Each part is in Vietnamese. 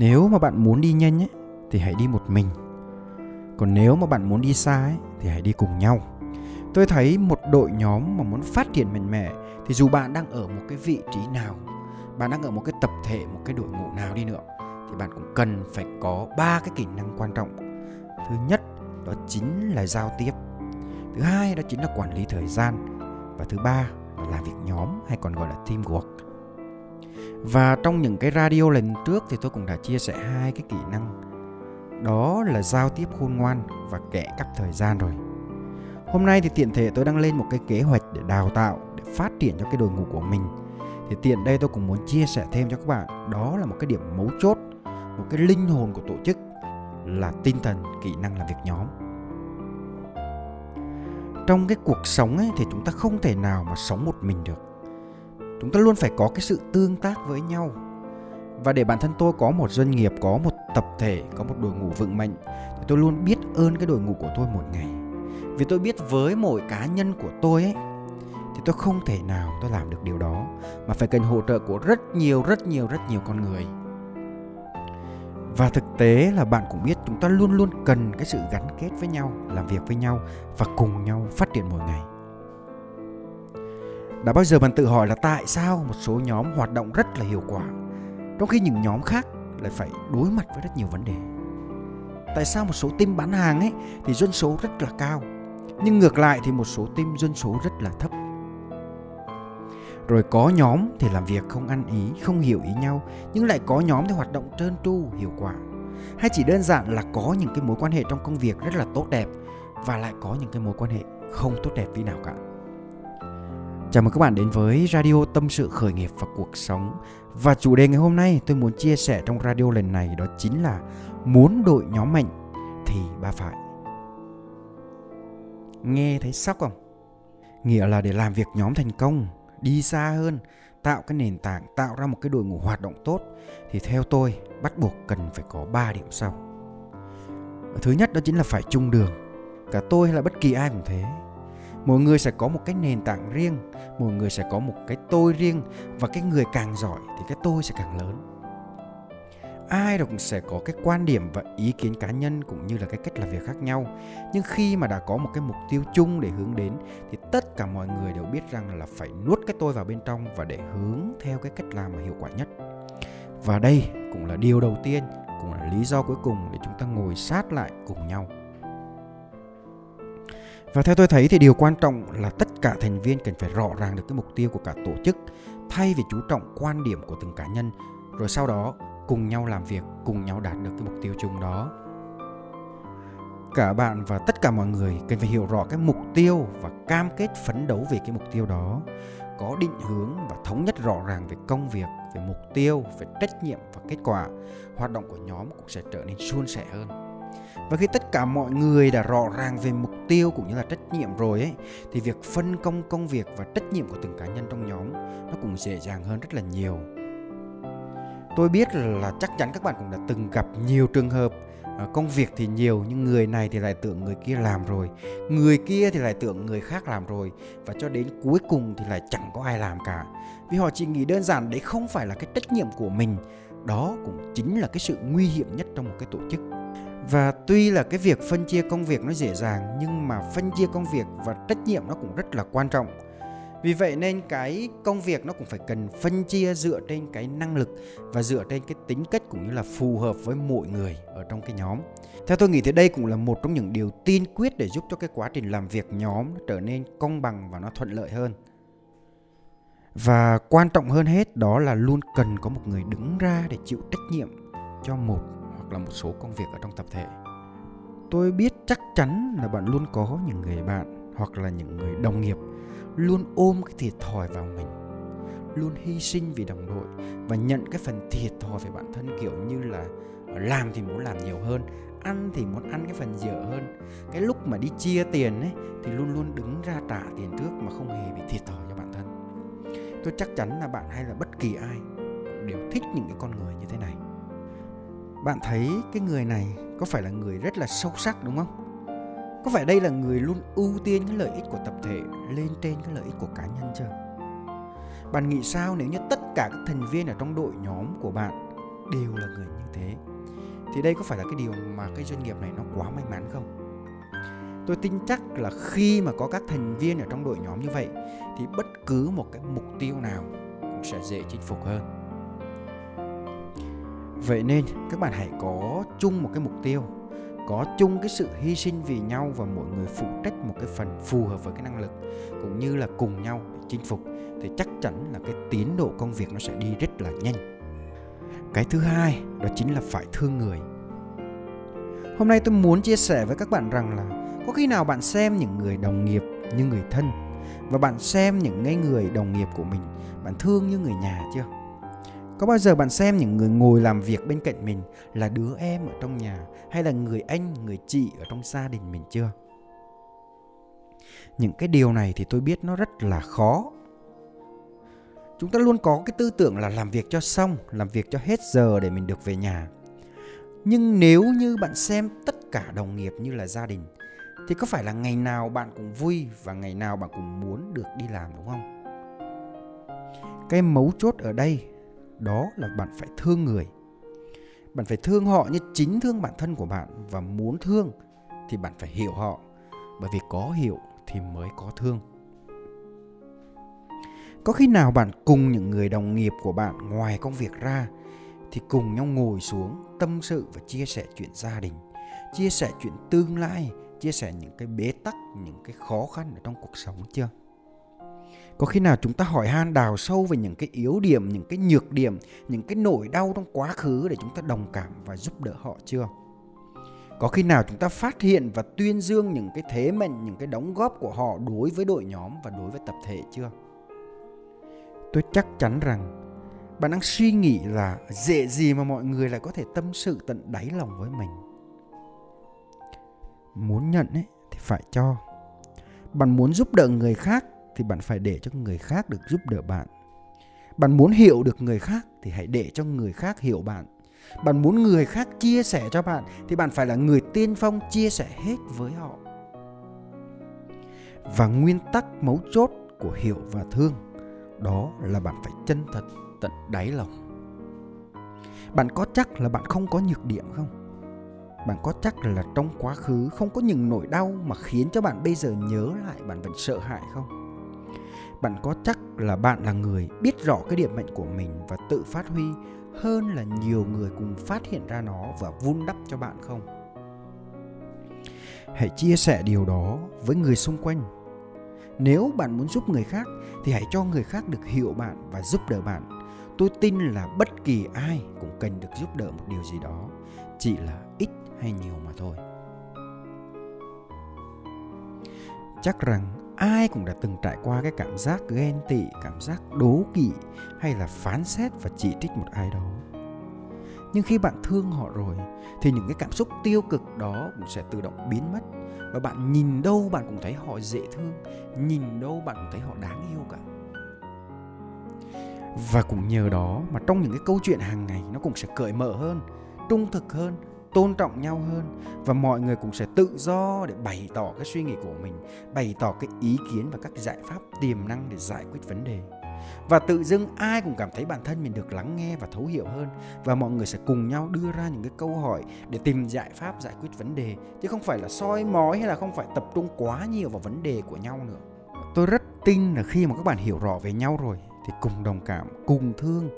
nếu mà bạn muốn đi nhanh ấy, thì hãy đi một mình. Còn nếu mà bạn muốn đi xa ấy, thì hãy đi cùng nhau. Tôi thấy một đội nhóm mà muốn phát triển mạnh mẽ thì dù bạn đang ở một cái vị trí nào bạn đang ở một cái tập thể một cái đội ngũ nào đi nữa thì bạn cũng cần phải có ba cái kỹ năng quan trọng. Thứ nhất đó chính là giao tiếp. Thứ hai đó chính là quản lý thời gian. Và thứ ba là làm việc nhóm hay còn gọi là teamwork và trong những cái radio lần trước thì tôi cũng đã chia sẻ hai cái kỹ năng. Đó là giao tiếp khôn ngoan và kẻ cắp thời gian rồi. Hôm nay thì tiện thể tôi đang lên một cái kế hoạch để đào tạo, để phát triển cho cái đội ngũ của mình. Thì tiện đây tôi cũng muốn chia sẻ thêm cho các bạn, đó là một cái điểm mấu chốt, một cái linh hồn của tổ chức là tinh thần, kỹ năng làm việc nhóm. Trong cái cuộc sống ấy thì chúng ta không thể nào mà sống một mình được chúng ta luôn phải có cái sự tương tác với nhau. Và để bản thân tôi có một doanh nghiệp, có một tập thể, có một đội ngũ vững mạnh, thì tôi luôn biết ơn cái đội ngũ của tôi mỗi ngày. Vì tôi biết với mỗi cá nhân của tôi ấy, thì tôi không thể nào tôi làm được điều đó, mà phải cần hỗ trợ của rất nhiều rất nhiều rất nhiều con người. Và thực tế là bạn cũng biết chúng ta luôn luôn cần cái sự gắn kết với nhau, làm việc với nhau và cùng nhau phát triển mỗi ngày đã bao giờ bạn tự hỏi là tại sao một số nhóm hoạt động rất là hiệu quả, trong khi những nhóm khác lại phải đối mặt với rất nhiều vấn đề? Tại sao một số team bán hàng ấy thì doanh số rất là cao, nhưng ngược lại thì một số team doanh số rất là thấp? Rồi có nhóm thì làm việc không ăn ý, không hiểu ý nhau, nhưng lại có nhóm thì hoạt động trơn tru, hiệu quả. Hay chỉ đơn giản là có những cái mối quan hệ trong công việc rất là tốt đẹp và lại có những cái mối quan hệ không tốt đẹp tí nào cả? Chào mừng các bạn đến với Radio Tâm sự khởi nghiệp và cuộc sống. Và chủ đề ngày hôm nay tôi muốn chia sẻ trong radio lần này đó chính là muốn đội nhóm mạnh thì ba phải. Nghe thấy sốc không? Nghĩa là để làm việc nhóm thành công, đi xa hơn, tạo cái nền tảng, tạo ra một cái đội ngũ hoạt động tốt thì theo tôi bắt buộc cần phải có 3 điểm sau. Thứ nhất đó chính là phải chung đường. Cả tôi hay là bất kỳ ai cũng thế mỗi người sẽ có một cái nền tảng riêng, mỗi người sẽ có một cái tôi riêng và cái người càng giỏi thì cái tôi sẽ càng lớn. Ai cũng sẽ có cái quan điểm và ý kiến cá nhân cũng như là cái cách làm việc khác nhau. Nhưng khi mà đã có một cái mục tiêu chung để hướng đến thì tất cả mọi người đều biết rằng là phải nuốt cái tôi vào bên trong và để hướng theo cái cách làm mà hiệu quả nhất. Và đây cũng là điều đầu tiên, cũng là lý do cuối cùng để chúng ta ngồi sát lại cùng nhau và theo tôi thấy thì điều quan trọng là tất cả thành viên cần phải rõ ràng được cái mục tiêu của cả tổ chức thay vì chú trọng quan điểm của từng cá nhân rồi sau đó cùng nhau làm việc, cùng nhau đạt được cái mục tiêu chung đó. Cả bạn và tất cả mọi người cần phải hiểu rõ cái mục tiêu và cam kết phấn đấu về cái mục tiêu đó, có định hướng và thống nhất rõ ràng về công việc, về mục tiêu, về trách nhiệm và kết quả. Hoạt động của nhóm cũng sẽ trở nên suôn sẻ hơn. Và khi tất cả mọi người đã rõ ràng về mục tiêu cũng như là trách nhiệm rồi ấy thì việc phân công công việc và trách nhiệm của từng cá nhân trong nhóm nó cũng dễ dàng hơn rất là nhiều. Tôi biết là chắc chắn các bạn cũng đã từng gặp nhiều trường hợp à, công việc thì nhiều nhưng người này thì lại tưởng người kia làm rồi, người kia thì lại tưởng người khác làm rồi và cho đến cuối cùng thì lại chẳng có ai làm cả. Vì họ chỉ nghĩ đơn giản đấy không phải là cái trách nhiệm của mình, đó cũng chính là cái sự nguy hiểm nhất trong một cái tổ chức và tuy là cái việc phân chia công việc nó dễ dàng, nhưng mà phân chia công việc và trách nhiệm nó cũng rất là quan trọng vì vậy nên cái công việc nó cũng phải cần phân chia dựa trên cái năng lực và dựa trên cái tính cách cũng như là phù hợp với mỗi người ở trong cái nhóm. Theo tôi nghĩ thì đây cũng là một trong những điều tiên quyết để giúp cho cái quá trình làm việc nhóm nó trở nên công bằng và nó thuận lợi hơn. Và quan trọng hơn hết đó là luôn cần có một người đứng ra để chịu trách nhiệm cho một là một số công việc ở trong tập thể. Tôi biết chắc chắn là bạn luôn có những người bạn hoặc là những người đồng nghiệp luôn ôm cái thiệt thòi vào mình, luôn hy sinh vì đồng đội và nhận cái phần thiệt thòi về bản thân, kiểu như là làm thì muốn làm nhiều hơn, ăn thì muốn ăn cái phần dở hơn. Cái lúc mà đi chia tiền ấy, thì luôn luôn đứng ra trả tiền trước mà không hề bị thiệt thòi cho bản thân. Tôi chắc chắn là bạn hay là bất kỳ ai cũng đều thích những cái con người như thế này bạn thấy cái người này có phải là người rất là sâu sắc, đúng không? Có phải đây là người luôn ưu tiên cái lợi ích của tập thể lên trên cái lợi ích của cá nhân chưa? Bạn nghĩ sao nếu như tất cả các thành viên ở trong đội nhóm của bạn đều là người như thế? Thì đây có phải là cái điều mà cái doanh nghiệp này nó quá may mắn không? Tôi tin chắc là khi mà có các thành viên ở trong đội nhóm như vậy thì bất cứ một cái mục tiêu nào cũng sẽ dễ chinh phục hơn vậy nên các bạn hãy có chung một cái mục tiêu, có chung cái sự hy sinh vì nhau và mỗi người phụ trách một cái phần phù hợp với cái năng lực, cũng như là cùng nhau để chinh phục, thì chắc chắn là cái tiến độ công việc nó sẽ đi rất là nhanh. Cái thứ hai, đó chính là phải thương người. Hôm nay tôi muốn chia sẻ với các bạn rằng là có khi nào bạn xem những người đồng nghiệp như người thân và bạn xem những ngay người đồng nghiệp của mình, bạn thương như người nhà chưa? Có bao giờ bạn xem những người ngồi làm việc bên cạnh mình là đứa em ở trong nhà hay là người anh, người chị ở trong gia đình mình chưa? Những cái điều này thì tôi biết nó rất là khó. Chúng ta luôn có cái tư tưởng là làm việc cho xong, làm việc cho hết giờ để mình được về nhà. Nhưng nếu như bạn xem tất cả đồng nghiệp như là gia đình thì có phải là ngày nào bạn cũng vui và ngày nào bạn cũng muốn được đi làm đúng không? Cái mấu chốt ở đây đó là bạn phải thương người. Bạn phải thương họ như chính thương bản thân của bạn và muốn thương thì bạn phải hiểu họ, bởi vì có hiểu thì mới có thương. Có khi nào bạn cùng những người đồng nghiệp của bạn ngoài công việc ra thì cùng nhau ngồi xuống tâm sự và chia sẻ chuyện gia đình, chia sẻ chuyện tương lai, chia sẻ những cái bế tắc, những cái khó khăn ở trong cuộc sống chưa? Có khi nào chúng ta hỏi han đào sâu về những cái yếu điểm, những cái nhược điểm, những cái nỗi đau trong quá khứ để chúng ta đồng cảm và giúp đỡ họ chưa? Có khi nào chúng ta phát hiện và tuyên dương những cái thế mạnh, những cái đóng góp của họ đối với đội nhóm và đối với tập thể chưa? Tôi chắc chắn rằng bạn đang suy nghĩ là dễ gì mà mọi người lại có thể tâm sự tận đáy lòng với mình. Muốn nhận ấy thì phải cho. Bạn muốn giúp đỡ người khác thì bạn phải để cho người khác được giúp đỡ bạn. Bạn muốn hiểu được người khác thì hãy để cho người khác hiểu bạn. Bạn muốn người khác chia sẻ cho bạn thì bạn phải là người tiên phong chia sẻ hết với họ. Và nguyên tắc mấu chốt của hiểu và thương, đó là bạn phải chân thật tận đáy lòng. Bạn có chắc là bạn không có nhược điểm không? Bạn có chắc là trong quá khứ không có những nỗi đau mà khiến cho bạn bây giờ nhớ lại bạn vẫn sợ hãi không? Bạn có chắc là bạn là người biết rõ cái điểm mạnh của mình và tự phát huy hơn là nhiều người cùng phát hiện ra nó và vun đắp cho bạn không? Hãy chia sẻ điều đó với người xung quanh. Nếu bạn muốn giúp người khác thì hãy cho người khác được hiểu bạn và giúp đỡ bạn. Tôi tin là bất kỳ ai cũng cần được giúp đỡ một điều gì đó, chỉ là ít hay nhiều mà thôi. Chắc rằng ai cũng đã từng trải qua cái cảm giác ghen tị, cảm giác đố kỵ hay là phán xét và chỉ trích một ai đó. Nhưng khi bạn thương họ rồi, thì những cái cảm xúc tiêu cực đó cũng sẽ tự động biến mất. Và bạn nhìn đâu bạn cũng thấy họ dễ thương, nhìn đâu bạn cũng thấy họ đáng yêu cả. Và cũng nhờ đó mà trong những cái câu chuyện hàng ngày, nó cũng sẽ cởi mở hơn, trung thực hơn tôn trọng nhau hơn và mọi người cũng sẽ tự do để bày tỏ cái suy nghĩ của mình, bày tỏ cái ý kiến và các giải pháp tiềm năng để giải quyết vấn đề. Và tự dưng ai cũng cảm thấy bản thân mình được lắng nghe và thấu hiểu hơn và mọi người sẽ cùng nhau đưa ra những cái câu hỏi để tìm giải pháp giải quyết vấn đề, chứ không phải là soi mói hay là không phải tập trung quá nhiều vào vấn đề của nhau nữa. Tôi rất tin là khi mà các bạn hiểu rõ về nhau rồi thì cùng đồng cảm, cùng thương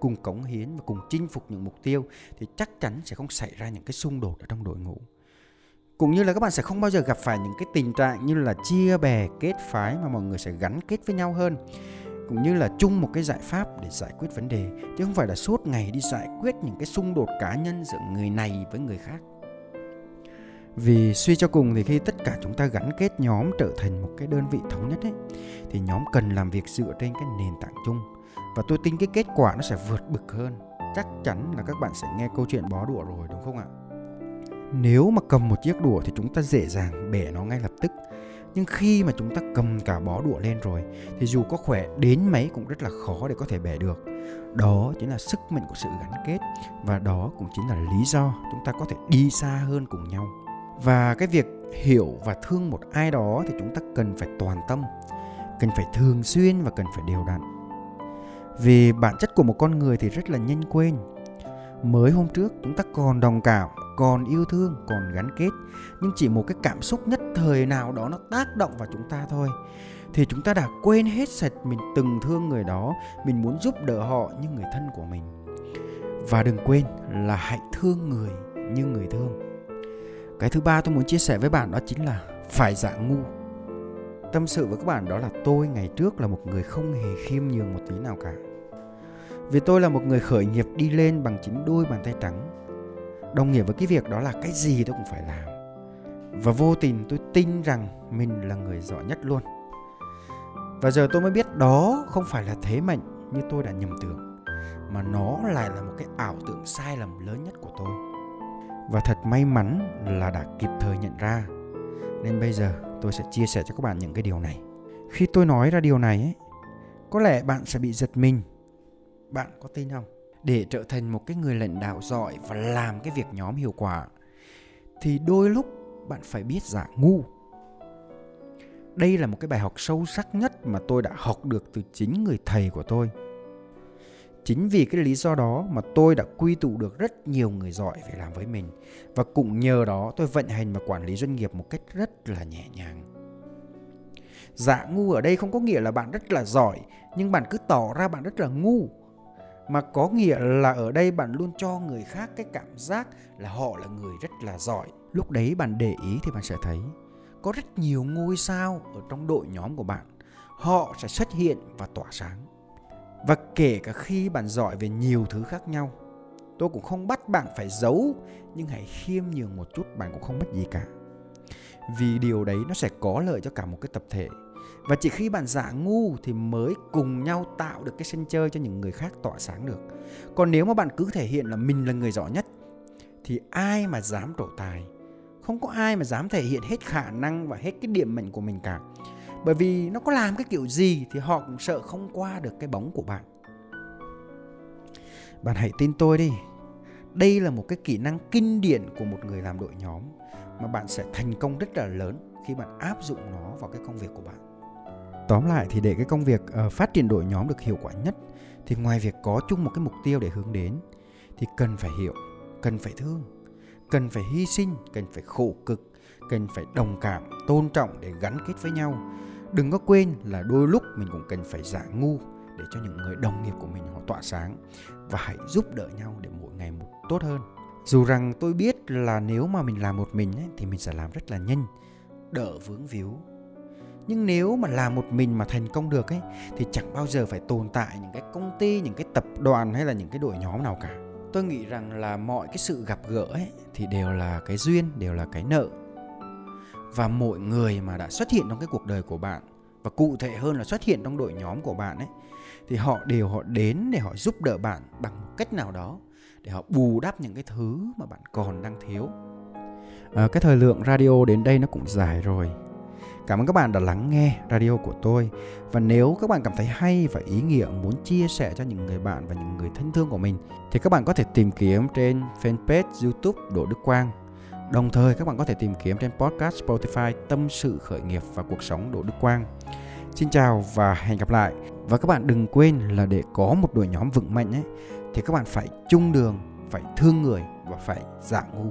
cùng cống hiến và cùng chinh phục những mục tiêu, thì chắc chắn sẽ không xảy ra những cái xung đột ở trong đội ngũ. Cũng như là các bạn sẽ không bao giờ gặp phải những cái tình trạng như là chia bè, kết phái mà mọi người sẽ gắn kết với nhau hơn. Cũng như là chung một cái giải pháp để giải quyết vấn đề, chứ không phải là suốt ngày đi giải quyết những cái xung đột cá nhân giữa người này với người khác. Vì suy cho cùng thì khi tất cả chúng ta gắn kết, nhóm trở thành một cái đơn vị thống nhất ấy, thì nhóm cần làm việc dựa trên cái nền tảng chung và tôi tin cái kết quả nó sẽ vượt bực hơn. Chắc chắn là các bạn sẽ nghe câu chuyện bó đũa rồi, đúng không ạ? Nếu mà cầm một chiếc đũa thì chúng ta dễ dàng bẻ nó ngay lập tức. Nhưng khi mà chúng ta cầm cả bó đũa lên rồi, thì dù có khỏe đến mấy cũng rất là khó để có thể bẻ được. Đó chính là sức mạnh của sự gắn kết và đó cũng chính là lý do chúng ta có thể đi xa hơn cùng nhau. Và cái việc hiểu và thương một ai đó thì chúng ta cần phải toàn tâm, cần phải thường xuyên và cần phải đều đặn vì bản chất của một con người thì rất là nhanh quên. Mới hôm trước, chúng ta còn đồng cảm, còn yêu thương, còn gắn kết, nhưng chỉ một cái cảm xúc nhất thời nào đó nó tác động vào chúng ta thôi. Thì chúng ta đã quên hết sạch mình từng thương người đó, mình muốn giúp đỡ họ như người thân của mình. Và đừng quên là hãy thương người như người thương. Cái thứ ba tôi muốn chia sẻ với bạn đó chính là phải dạng ngu tâm sự với các bạn đó là tôi ngày trước là một người không hề khiêm nhường một tí nào cả. Vì tôi là một người khởi nghiệp đi lên bằng chính đôi bàn tay trắng. Đồng nghĩa với cái việc đó là cái gì tôi cũng phải làm. Và vô tình tôi tin rằng mình là người giỏi nhất luôn. Và giờ tôi mới biết đó không phải là thế mạnh như tôi đã nhầm tưởng, mà nó lại là một cái ảo tưởng sai lầm lớn nhất của tôi. Và thật may mắn là đã kịp thời nhận ra nên bây giờ tôi sẽ chia sẻ cho các bạn những cái điều này. Khi tôi nói ra điều này ấy, có lẽ bạn sẽ bị giật mình. Bạn có tin không? Để trở thành một cái người lãnh đạo giỏi và làm cái việc nhóm hiệu quả thì đôi lúc bạn phải biết giả ngu. Đây là một cái bài học sâu sắc nhất mà tôi đã học được từ chính người thầy của tôi chính vì cái lý do đó mà tôi đã quy tụ được rất nhiều người giỏi về làm với mình. Và cũng nhờ đó tôi vận hành và quản lý doanh nghiệp một cách rất là nhẹ nhàng. Dạ ngu ở đây không có nghĩa là bạn rất là giỏi, nhưng bạn cứ tỏ ra bạn rất là ngu. Mà có nghĩa là ở đây bạn luôn cho người khác cái cảm giác là họ là người rất là giỏi. Lúc đấy bạn để ý thì bạn sẽ thấy, có rất nhiều ngôi sao ở trong đội nhóm của bạn. Họ sẽ xuất hiện và tỏa sáng và kể cả khi bạn giỏi về nhiều thứ khác nhau, tôi cũng không bắt bạn phải giấu, nhưng hãy khiêm nhường một chút, bạn cũng không mất gì cả. Vì điều đấy nó sẽ có lợi cho cả một cái tập thể. Và chỉ khi bạn giả ngu thì mới cùng nhau tạo được cái sân chơi cho những người khác tỏa sáng được. Còn nếu mà bạn cứ thể hiện là mình là người giỏi nhất, thì ai mà dám trổ tài? Không có ai mà dám thể hiện hết khả năng và hết cái điểm mạnh của mình cả bởi vì nó có làm cái kiểu gì thì họ cũng sợ không qua được cái bóng của bạn. Bạn hãy tin tôi đi. Đây là một cái kỹ năng kinh điển của một người làm đội nhóm mà bạn sẽ thành công rất là lớn khi bạn áp dụng nó vào cái công việc của bạn. Tóm lại thì để cái công việc uh, phát triển đội nhóm được hiệu quả nhất thì ngoài việc có chung một cái mục tiêu để hướng đến thì cần phải hiểu cần phải thương cần phải hy sinh cần phải khổ cực cần phải đồng cảm tôn trọng để gắn kết với nhau đừng có quên là đôi lúc mình cũng cần phải giả ngu để cho những người đồng nghiệp của mình họ tỏa sáng. Và hãy giúp đỡ nhau để mỗi ngày một tốt hơn. Dù rằng tôi biết là nếu mà mình làm một mình ấy, thì mình sẽ làm rất là nhanh đỡ vướng víu. Nhưng nếu mà làm một mình mà thành công được ấy thì chẳng bao giờ phải tồn tại những cái công ty những cái tập đoàn hay là những cái đội nhóm nào cả. Tôi nghĩ rằng là mọi cái sự gặp gỡ ấy thì đều là cái duyên đều là cái nợ và mỗi người mà đã xuất hiện trong cái cuộc đời của bạn và cụ thể hơn là xuất hiện trong đội nhóm của bạn ấy thì họ đều họ đến để họ giúp đỡ bạn bằng một cách nào đó để họ bù đắp những cái thứ mà bạn còn đang thiếu. À, cái thời lượng radio đến đây nó cũng dài rồi. Cảm ơn các bạn đã lắng nghe radio của tôi. Và nếu các bạn cảm thấy hay và ý nghĩa muốn chia sẻ cho những người bạn và những người thân thương của mình thì các bạn có thể tìm kiếm trên fanpage YouTube Đỗ Đức Quang. Đồng thời các bạn có thể tìm kiếm trên podcast Spotify Tâm sự khởi nghiệp và cuộc sống Đỗ Đức Quang. Xin chào và hẹn gặp lại. Và các bạn đừng quên là để có một đội nhóm vững mạnh ấy thì các bạn phải chung đường, phải thương người và phải giả ngu.